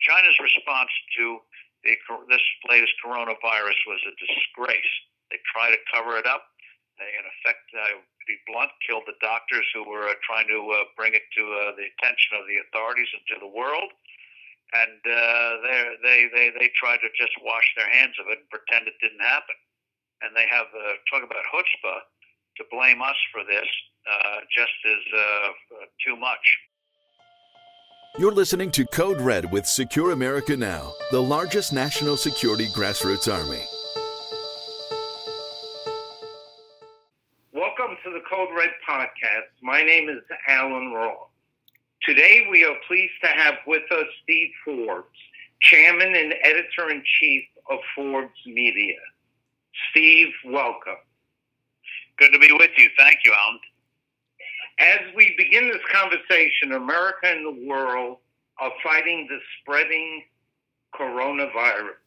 China's response to the, this latest coronavirus was a disgrace. They try to cover it up. They, in effect, uh, to be blunt, killed the doctors who were uh, trying to uh, bring it to uh, the attention of the authorities and to the world. And uh, they they they tried to just wash their hands of it and pretend it didn't happen. And they have uh, talk about chutzpah to blame us for this uh, just is uh, too much. You're listening to Code Red with Secure America Now, the largest national security grassroots army. Welcome to the Code Red podcast. My name is Alan Roth. Today we are pleased to have with us Steve Forbes, Chairman and Editor in Chief of Forbes Media. Steve, welcome. Good to be with you. Thank you, Alan. As we begin this conversation, America and the world are fighting the spreading coronavirus.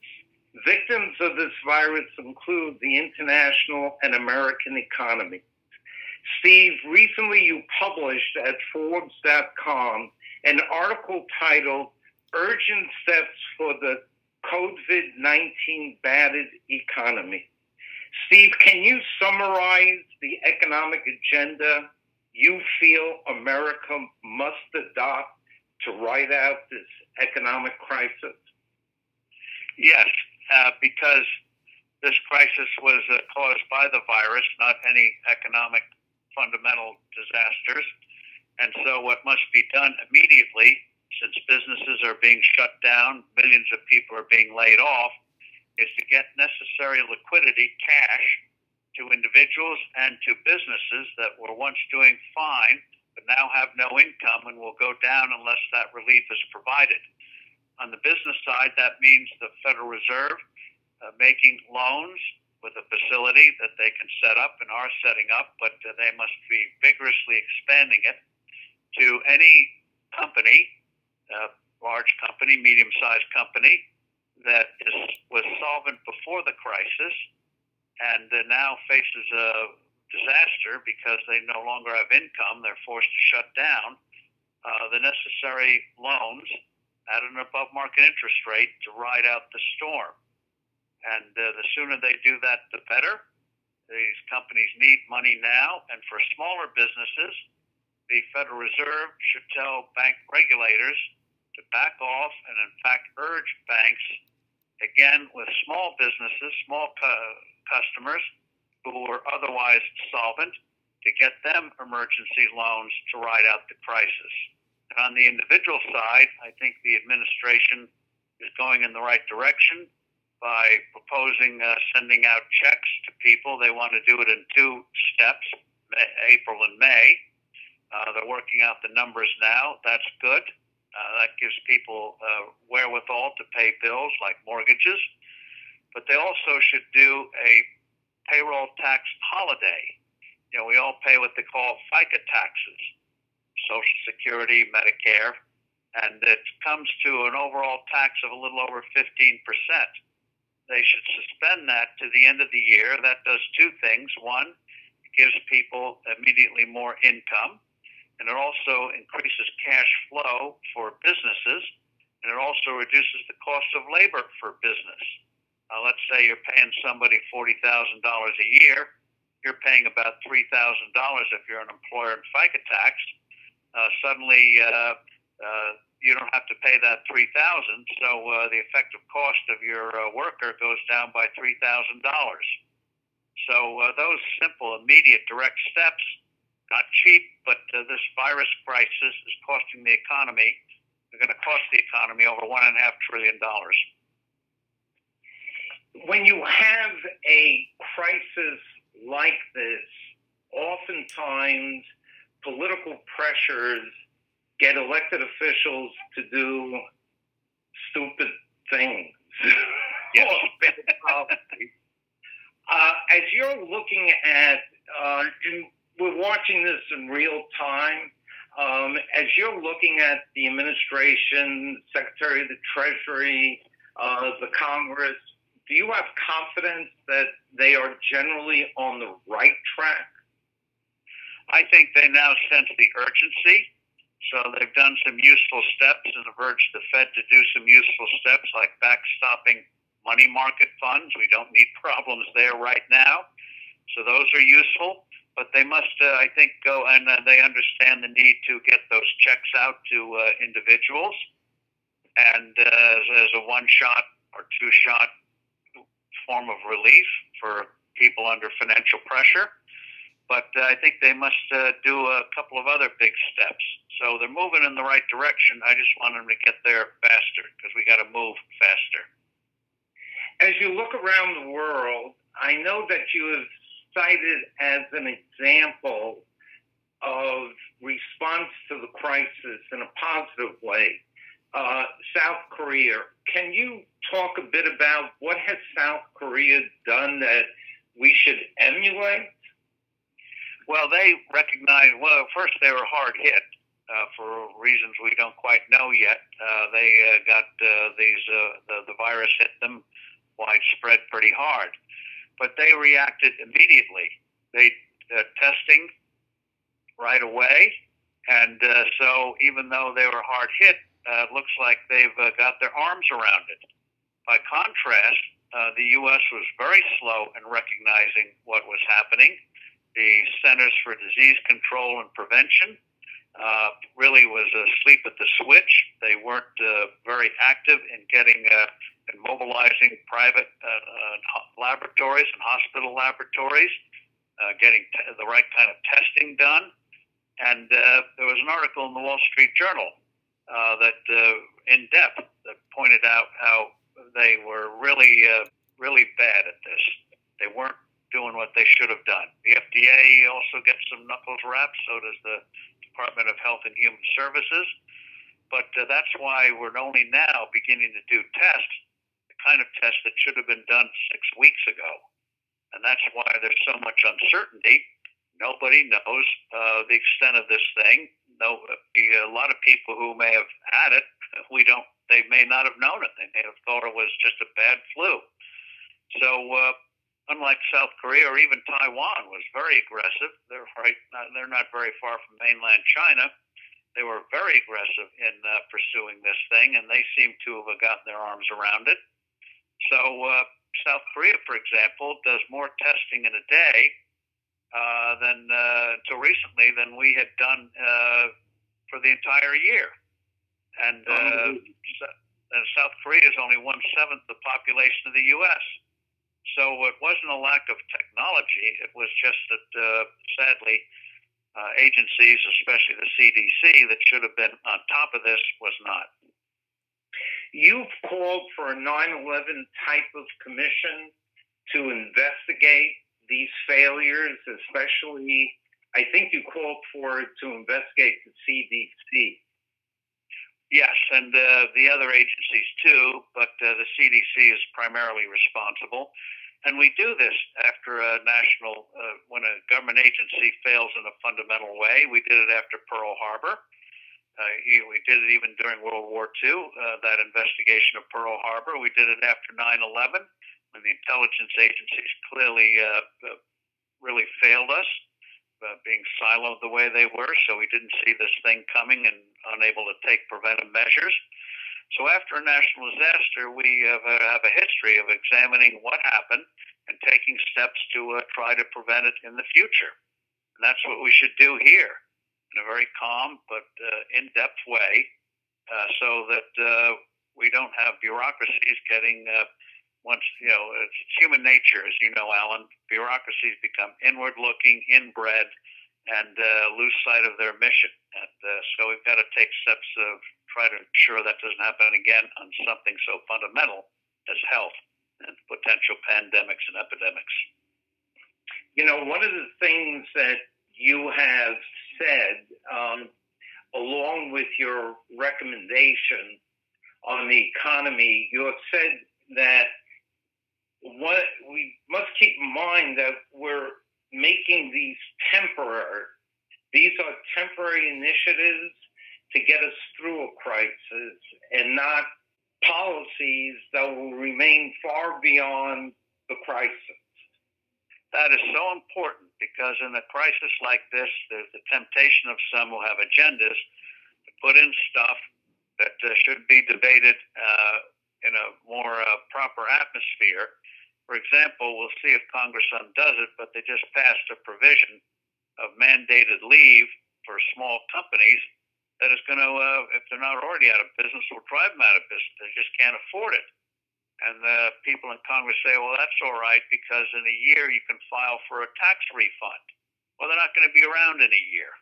Victims of this virus include the international and American economy. Steve, recently you published at Forbes.com an article titled Urgent Steps for the COVID 19 Battered Economy. Steve, can you summarize the economic agenda you feel America must adopt to ride out this economic crisis? Yes, uh, because this crisis was uh, caused by the virus, not any economic fundamental disasters. And so, what must be done immediately, since businesses are being shut down, millions of people are being laid off, is to get necessary liquidity, cash, to individuals and to businesses that were once doing fine but now have no income and will go down unless that relief is provided. On the business side, that means the Federal Reserve uh, making loans with a facility that they can set up and are setting up, but uh, they must be vigorously expanding it to any company, uh, large company, medium sized company, that is, was solvent before the crisis and uh, now faces a disaster because they no longer have income. They're forced to shut down uh, the necessary loans at an above market interest rate to ride out the storm. And uh, the sooner they do that, the better. These companies need money now, and for smaller businesses, the Federal Reserve should tell bank regulators to back off and, in fact, urge banks, again, with small businesses, small uh, customers who were otherwise solvent to get them emergency loans to ride out the crisis. And on the individual side, I think the administration is going in the right direction by proposing uh, sending out checks to people. They want to do it in two steps, April and May. Uh, they're working out the numbers now. That's good. Uh, that gives people uh, wherewithal to pay bills like mortgages but they also should do a payroll tax holiday. You know, we all pay what they call FICA taxes, Social Security, Medicare, and it comes to an overall tax of a little over 15%. They should suspend that to the end of the year. That does two things. One, it gives people immediately more income, and it also increases cash flow for businesses, and it also reduces the cost of labor for business. Uh, let's say you're paying somebody forty thousand dollars a year, you're paying about three thousand dollars if you're an employer in FICA tax. Uh, suddenly, uh, uh, you don't have to pay that three thousand, so uh, the effective cost of your uh, worker goes down by three thousand dollars. So uh, those simple, immediate, direct steps, not cheap, but uh, this virus crisis is costing the economy. They're going to cost the economy over one and a half trillion dollars when you have a crisis like this, oftentimes political pressures get elected officials to do stupid things. Yes. uh, as you're looking at, uh, we're watching this in real time. Um, as you're looking at the administration, Secretary of the Treasury, uh, the Congress, do you have confidence that they are generally on the right track? I think they now sense the urgency. So they've done some useful steps and have urged the Fed to do some useful steps like backstopping money market funds. We don't need problems there right now. So those are useful, but they must, uh, I think, go and uh, they understand the need to get those checks out to uh, individuals and uh, as, as a one shot or two shot form of relief for people under financial pressure. But uh, I think they must uh, do a couple of other big steps. So they're moving in the right direction. I just want them to get there faster because we got to move faster. As you look around the world, I know that you have cited as an example of response to the crisis in a positive way uh, South Korea. Can you talk a bit about what has South Korea done that we should emulate? Well, they recognize. Well, first they were hard hit uh, for reasons we don't quite know yet. Uh, they uh, got uh, these uh, the, the virus hit them widespread pretty hard, but they reacted immediately. They uh, testing right away, and so even though they were hard hit, uh, looks like they've uh, got their arms around it. By contrast, uh, the U.S. was very slow in recognizing what was happening. The Centers for Disease Control and Prevention uh, really was asleep at the switch. They weren't uh, very active in getting uh, and mobilizing private uh, uh, laboratories and hospital laboratories, uh, getting t- the right kind of testing done. And uh, there was an article in the Wall Street Journal uh, that uh, in depth that pointed out how they were really, uh, really bad at this. They weren't doing what they should have done. The FDA also gets some knuckles rapped, so does the Department of Health and Human Services. But uh, that's why we're only now beginning to do tests, the kind of tests that should have been done six weeks ago. And that's why there's so much uncertainty. Nobody knows uh, the extent of this thing no, a lot of people who may have had it, we don't. They may not have known it. They may have thought it was just a bad flu. So, uh, unlike South Korea or even Taiwan, was very aggressive. They're right. Not, they're not very far from mainland China. They were very aggressive in uh, pursuing this thing, and they seem to have gotten their arms around it. So, uh, South Korea, for example, does more testing in a day uh, than uh, until recently than we had done uh, for the entire year. And, uh, and South Korea is only one seventh the population of the U.S. So it wasn't a lack of technology. It was just that, uh, sadly, uh, agencies, especially the CDC, that should have been on top of this, was not. You've called for a 9 11 type of commission to investigate these failures, especially, I think you called for to investigate the CDC. Yes, and uh, the other agencies too, but uh, the CDC is primarily responsible. And we do this after a national, uh, when a government agency fails in a fundamental way. We did it after Pearl Harbor. Uh, we did it even during World War II, uh, that investigation of Pearl Harbor. We did it after 9 11 when the intelligence agencies clearly uh, uh, really failed us, uh, being siloed the way they were, so we didn't see this thing coming and unable to take preventive measures. So after a national disaster, we have a, have a history of examining what happened and taking steps to uh, try to prevent it in the future. And that's what we should do here in a very calm but uh, in-depth way uh, so that uh, we don't have bureaucracies getting uh, once you know it's human nature, as you know, Alan. Bureaucracies become inward-looking, inbred, and uh, lose sight of their mission. And uh, so we've got to take steps to try to ensure that doesn't happen again on something so fundamental as health and potential pandemics and epidemics. You know, one of the things that you have said, um, along with your recommendation on the economy, you have said that what we must keep in mind that we're making these temporary. These are temporary initiatives to get us through a crisis and not policies that will remain far beyond the crisis. That is so important because in a crisis like this, there's the temptation of some who have agendas to put in stuff that uh, should be debated uh, in a more uh, proper atmosphere. For example, we'll see if Congress undoes it, but they just passed a provision of mandated leave for small companies that is going to, uh, if they're not already out of business, will drive them out of business. They just can't afford it. And the people in Congress say, well, that's all right because in a year you can file for a tax refund. Well, they're not going to be around in a year.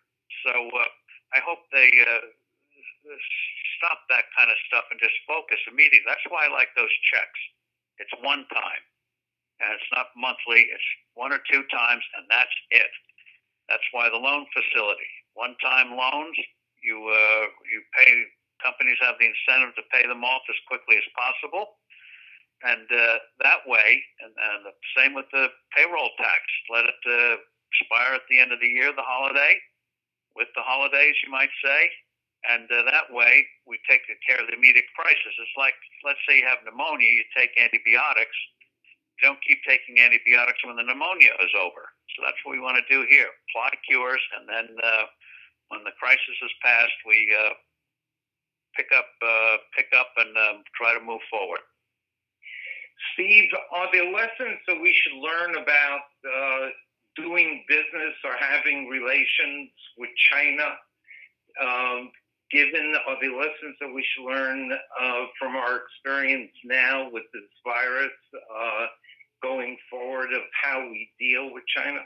So uh, I hope they uh, stop that kind of stuff and just focus immediately. That's why I like those checks. It's one time, and it's not monthly. It's one or two times, and that's it. That's why the loan facility, one-time loans, you uh, you pay companies have the incentive to pay them off as quickly as possible and uh, that way, and, and the same with the payroll tax. Let it uh, expire at the end of the year, the holiday, with the holidays, you might say. And uh, that way, we take care of the immediate crisis. It's like, let's say you have pneumonia, you take antibiotics. Don't keep taking antibiotics when the pneumonia is over. So that's what we want to do here: apply cures, and then uh, when the crisis is passed, we uh, pick up, uh, pick up, and um, try to move forward. Steve, are there lessons that we should learn about uh, doing business or having relations with China? Um, given are the lessons that we should learn uh, from our experience now with this virus uh, going forward of how we deal with China?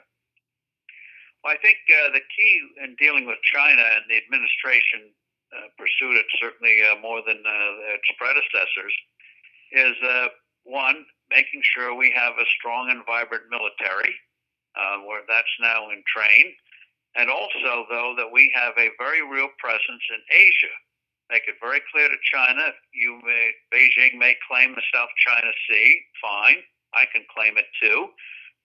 Well, I think uh, the key in dealing with China and the administration uh, pursued it certainly uh, more than its predecessors is one, making sure we have a strong and vibrant military, uh, where that's now in train, and also, though, that we have a very real presence in Asia. Make it very clear to China, you may, Beijing may claim the South China Sea, fine, I can claim it too,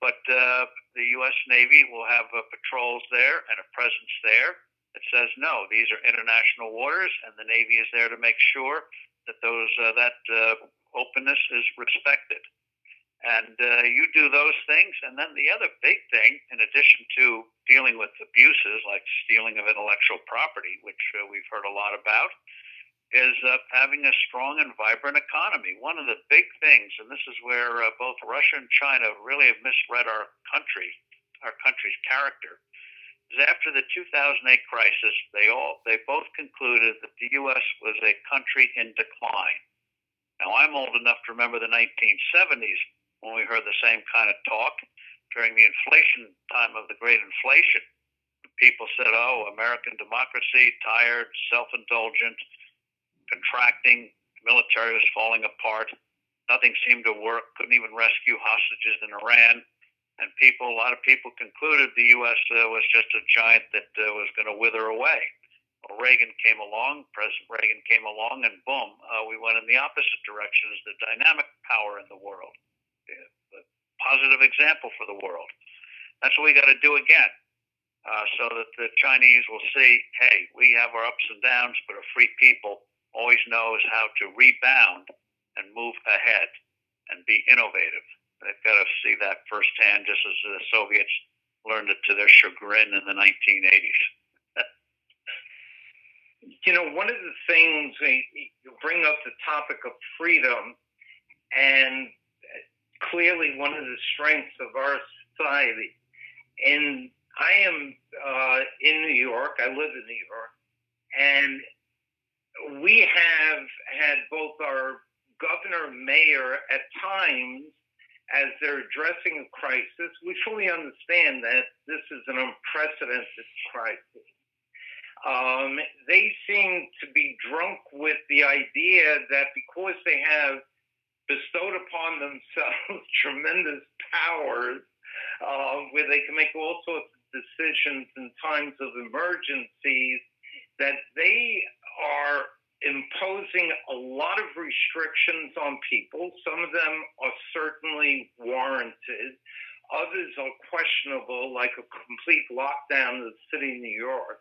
but uh, the U.S. Navy will have uh, patrols there and a presence there that says no, these are international waters, and the Navy is there to make sure that those uh, that uh, openness is respected. And uh, you do those things. And then the other big thing, in addition to dealing with abuses like stealing of intellectual property, which uh, we've heard a lot about, is uh, having a strong and vibrant economy. One of the big things, and this is where uh, both Russia and China really have misread our country, our country's character, is after the 2008 crisis, they all they both concluded that the U.S. was a country in decline. Now, I'm old enough to remember the 1970s when we heard the same kind of talk during the inflation time of the Great Inflation. People said, oh, American democracy, tired, self contracting, military was falling apart. Nothing seemed to work, couldn't even rescue hostages in Iran. And people, a lot of people concluded the U.S. Uh, was just a giant that uh, was going to wither away. Well, Reagan came along, President Reagan came along, and boom, uh, we went in the opposite direction as the dynamic power in the world, the positive example for the world. That's what we got to do again, uh, so that the Chinese will see, hey, we have our ups and downs, but a free people always knows how to rebound and move ahead and be innovative. They've got to see that firsthand, just as the Soviets learned it to their chagrin in the 1980s you know, one of the things you bring up the topic of freedom, and clearly one of the strengths of our society. And I am uh, in New York. I live in New York, and we have had both our governor mayor at times as they're addressing a crisis. We fully understand that this is an unprecedented crisis um, they seem to be drunk with the idea that because they have bestowed upon themselves tremendous powers, uh, where they can make all sorts of decisions in times of emergencies, that they are imposing a lot of restrictions on people. Some of them are certainly warranted. Others are questionable, like a complete lockdown of the city of New York.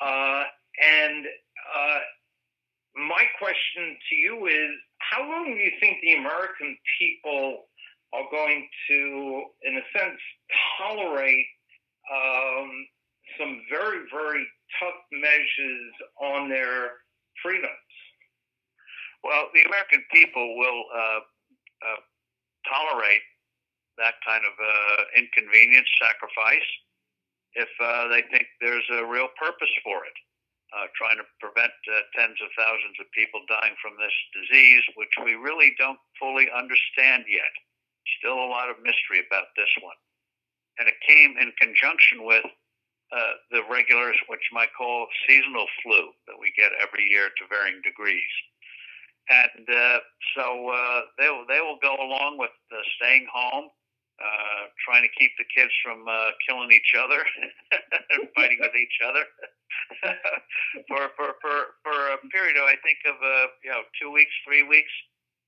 Uh, and uh, my question to you is how long do you think the American people are going to, in a sense, tolerate um, some very, very tough measures on their freedoms? Well, the American people will uh, uh, tolerate that kind of uh, inconvenience, sacrifice, if uh, they think there's a real purpose for it. Uh, trying to prevent uh, tens of thousands of people dying from this disease, which we really don't fully understand yet. Still a lot of mystery about this one. And it came in conjunction with uh, the regular, what you might call seasonal flu that we get every year to varying degrees. And uh, so uh, they, they will go along with uh, staying home, uh, trying to keep the kids from uh, killing each other fighting with each other for, for, for, for a period of, I think, of, uh, you know, two weeks, three weeks.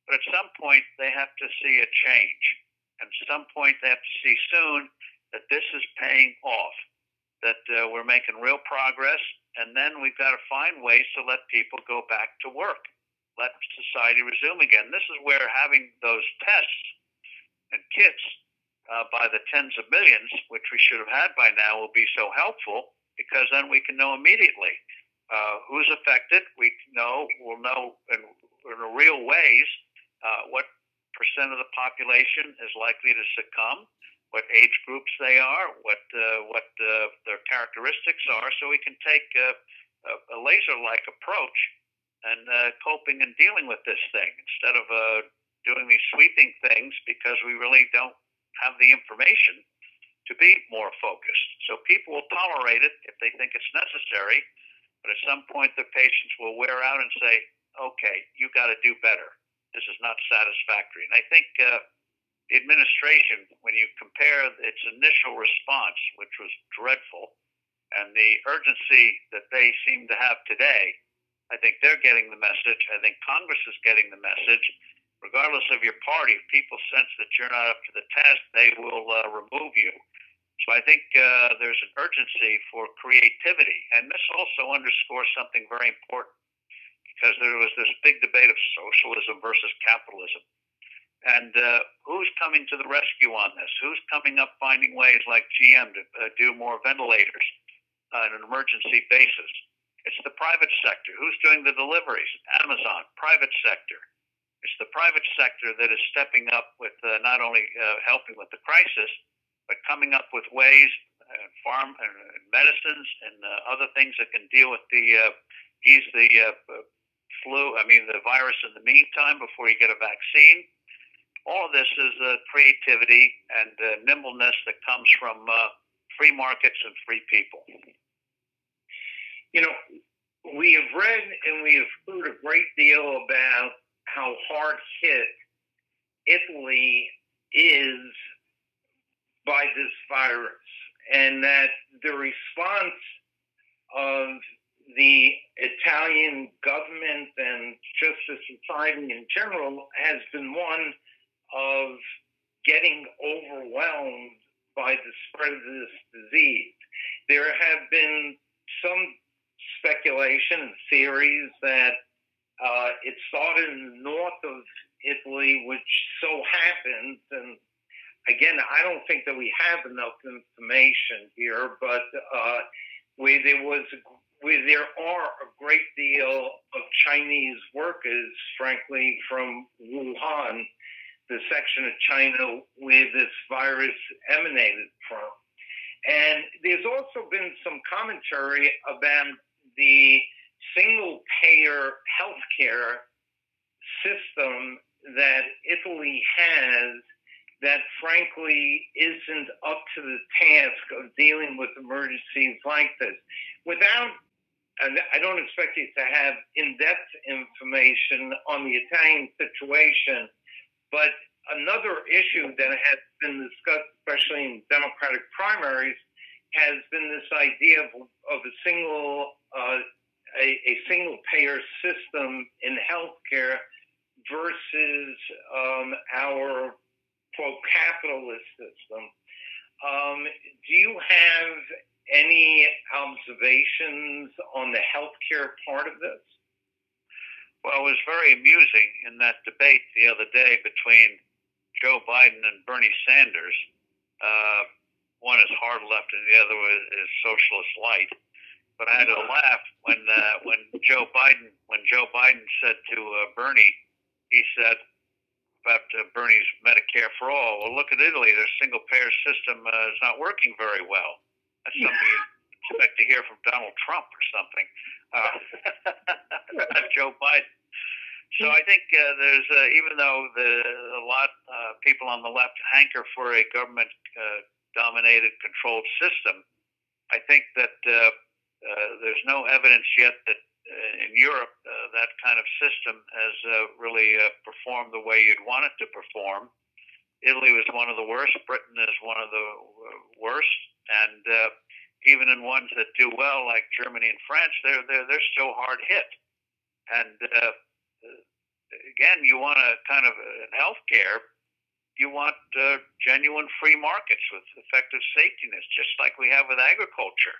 But at some point, they have to see a change. At some point, they have to see soon that this is paying off, that uh, we're making real progress. And then we've got to find ways to let people go back to work, let society resume again. This is where having those tests and kits uh, by the tens of millions, which we should have had by now, will be so helpful because then we can know immediately uh, who's affected. We know we'll know in, in real ways uh, what percent of the population is likely to succumb, what age groups they are, what uh, what uh, their characteristics are, so we can take a, a laser-like approach and uh, coping and dealing with this thing instead of uh, doing these sweeping things because we really don't have the information to be more focused. So people will tolerate it if they think it's necessary, but at some point the patience will wear out and say, okay, you got to do better. This is not satisfactory. And I think uh, the administration, when you compare its initial response, which was dreadful, and the urgency that they seem to have today, I think they're getting the message. I think Congress is getting the message regardless of your party, if people sense that you're not up to the test, they will uh, remove you. So I think uh, there's an urgency for creativity. And this also underscores something very important because there was this big debate of socialism versus capitalism. And uh, who's coming to the rescue on this? Who's coming up finding ways like GM to uh, do more ventilators on an emergency basis? It's the private sector. Who's doing the deliveries? Amazon, private sector. It's the private sector that is stepping up with uh, not only uh, helping with the crisis, but coming up with ways, uh, farm and uh, medicines and other things that can deal with the ease the flu. I mean the virus in the meantime before you get a vaccine. All of this is uh, creativity and uh, nimbleness that comes from uh, free markets and free people. You know, we have read and we have heard a great deal about how hard hit Italy is by this virus, and that the response of the Italian government and just the society in general has been one of getting overwhelmed by the spread of this disease. There have been some speculation and theories that uh, it started in the north of Italy, which so happens, and again, I don't think that we have enough information here, but uh, where there was where there are a great deal of Chinese workers, frankly, from Wuhan, the section of China where this virus emanated from. And there's also been some commentary about the single payer healthcare system that Italy has that frankly isn't up to the task of dealing with emergencies like this. Without, I don't expect you to have in depth information on the Italian situation, but another issue that has been discussed, especially in Democratic primaries, has been this idea of, of a single uh, a, a single payer system in healthcare versus um, our quote capitalist system. Um, do you have any observations on the healthcare part of this? Well, it was very amusing in that debate the other day between Joe Biden and Bernie Sanders. Uh, one is hard left and the other is socialist light but I had to laugh when uh, when Joe Biden when Joe Biden said to uh, Bernie, he said about uh, Bernie's Medicare for all. Well, look at Italy; their single payer system uh, is not working very well. That's something you expect to hear from Donald Trump or something. Uh, Joe Biden. So I think uh, there's uh, even though the, a lot uh, people on the left hanker for a government uh, dominated controlled system, I think that uh, uh, there's no evidence yet that uh, in Europe uh, that kind of system has uh, really uh, performed the way you'd want it to perform. Italy was one of the worst. Britain is one of the uh, worst, and uh, even in ones that do well, like Germany and France, they're they're they're still hard hit. And uh, again, you want a kind of in healthcare, you want uh, genuine free markets with effective safety nets, just like we have with agriculture.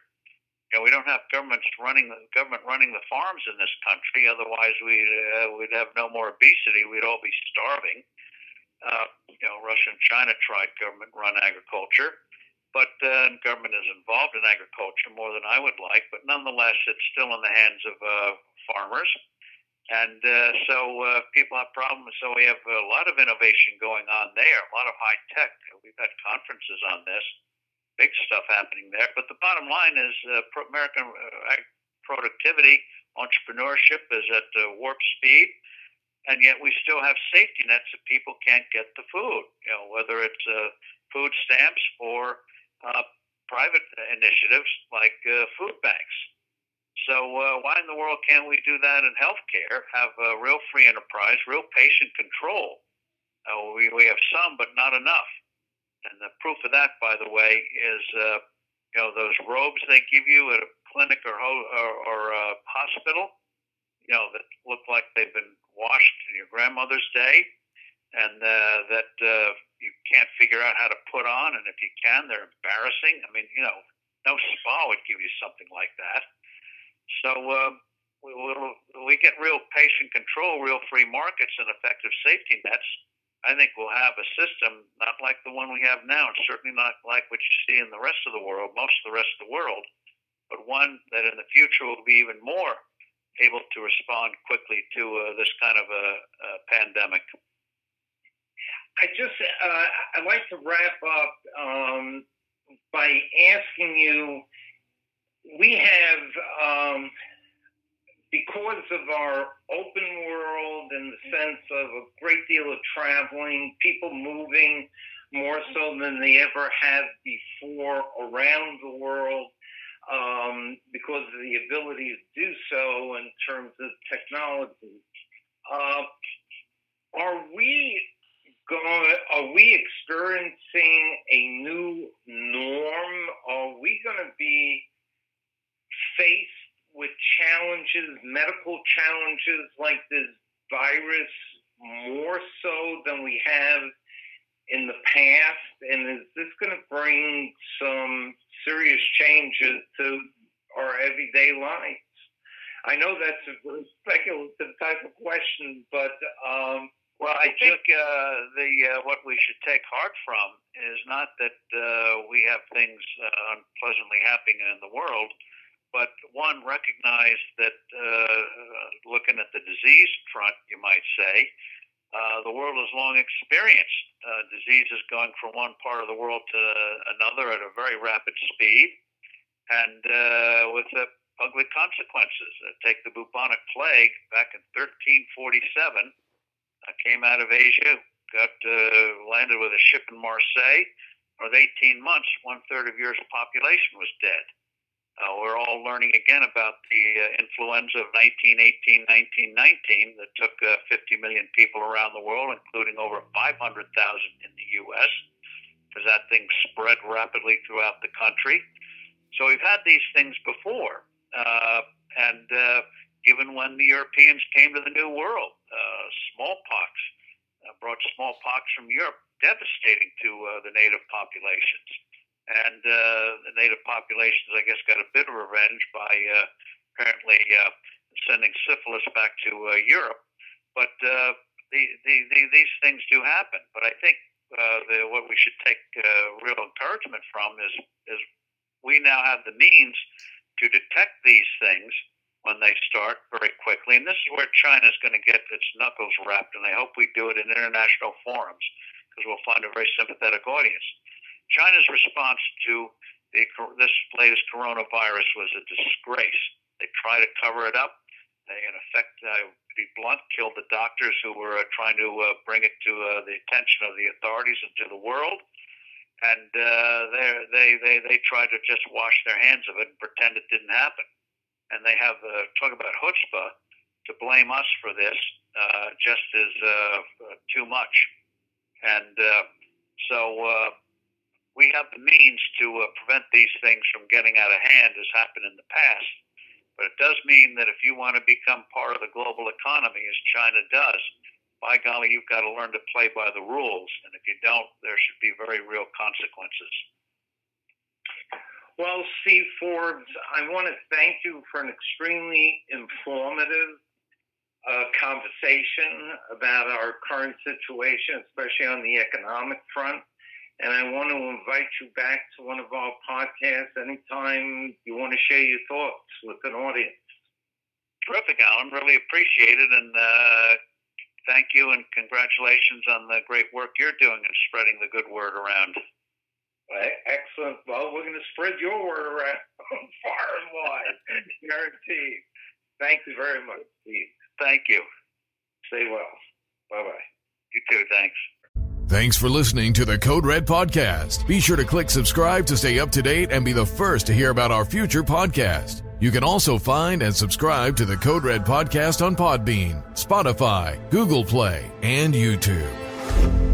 You know, we don't have governments running the government running the farms in this country. Otherwise, we uh, we'd have no more obesity. We'd all be starving. Uh, you know, Russia and China tried government-run agriculture, but uh, government is involved in agriculture more than I would like. But nonetheless, it's still in the hands of uh, farmers. And uh, so uh, people have problems. So we have a lot of innovation going on there, a lot of high tech. We've had conferences on this, big stuff happening there. But the bottom line is uh, pro- American uh, productivity, entrepreneurship is at uh, warp speed. And yet we still have safety nets that people can't get the food, you know, whether it's uh, food stamps or private initiatives like food banks. So uh, why in the world can't we do that in healthcare? Have a real free enterprise, real patient control. Uh, we we have some, but not enough. And the proof of that, by the way, is uh, you know those robes they give you at a clinic or ho- or, or uh, hospital. You know that look like they've been washed in your grandmother's day, and uh, that uh, you can't figure out how to put on. And if you can, they're embarrassing. I mean, you know, no spa would give you something like that. So uh, we, we get real patient control, real free markets, and effective safety nets. I think we'll have a system not like the one we have now, and certainly not like what you see in the rest of the world, most of the rest of the world, but one that in the future will be even more able to respond quickly to uh, this kind of a, a pandemic. I just uh, I'd like to wrap up um, by asking you we have, um, because of our open world in the sense of a great deal of traveling, people moving more so than they ever have before around the world, um, because of the ability to do so in terms of technology. Uh, are we going? Are we experiencing a new norm? Are we going to be faced with challenges, medical challenges like this virus, more so than we have in the past? And is this going to bring some serious changes to our everyday lives? I know that's a speculative type of question, but um, well, I think uh, the uh, what we should take heart from is not that uh, we have things uh, unpleasantly happening in the world, but one recognize that uh, looking at the disease front, you might say, uh, the world has long experienced uh, diseases going from one part of the world to another at a very rapid speed and uh, with uh, ugly consequences. Uh, take the bubonic plague back in 1347, uh, came out of Asia, got uh, landed with a ship in Marseille. For 18 months, one third of Europe's population was dead. Uh, we're all learning again about the uh, influenza of 1918, 1919 that took uh, 50 million people around the world, including over 500,000 in the U.S., because that thing spread rapidly throughout the country. So we've had these things before. Uh, and uh, even when the Europeans came to the New World, uh, smallpox brought smallpox from Europe, devastating to the native populations and uh, the native populations, I guess, got a bit of revenge by uh, apparently uh, sending syphilis back to uh, Europe. But uh, the, the, the, these things do happen. But I think uh, the, what we should take uh, real encouragement from is is we now have the means to detect these things when they start very quickly. And this is where China is going to get its knuckles rapped, and I hope we do it in international forums because we'll find a very sympathetic audience. China's response to the, this latest coronavirus was a disgrace. They try to cover it up. They, in effect, uh, to be blunt, killed the doctors who were uh, trying to uh, bring it to uh, the attention of the authorities and to the world. And uh, they they they tried to just wash their hands of it and pretend it didn't happen and they have uh, talk about chutzpah to blame us for this uh, just as uh, too much. And uh, so uh, we have the means to uh, prevent these things from getting out of hand, as happened in the past. But it does mean that if you want to become part of the global economy, as China does, by golly, you've got to learn to play by the rules. And if you don't, there should be very real consequences. Well, Steve Forbes, I want to thank you for an extremely informative uh, conversation about our current situation, especially on the economic front. And I want to invite you back to one of our podcasts anytime you want to share your thoughts with an audience. Terrific, Alan. Really appreciate it. And uh, thank you and congratulations on the great work you're doing and spreading the good word around. Excellent. Well, we're going to spread your word around far and wide, guaranteed. Thank you very much, Steve. Thank you. Stay well. Bye bye. You too. Thanks. Thanks for listening to the Code Red Podcast. Be sure to click subscribe to stay up to date and be the first to hear about our future podcast. You can also find and subscribe to the Code Red Podcast on Podbean, Spotify, Google Play, and YouTube.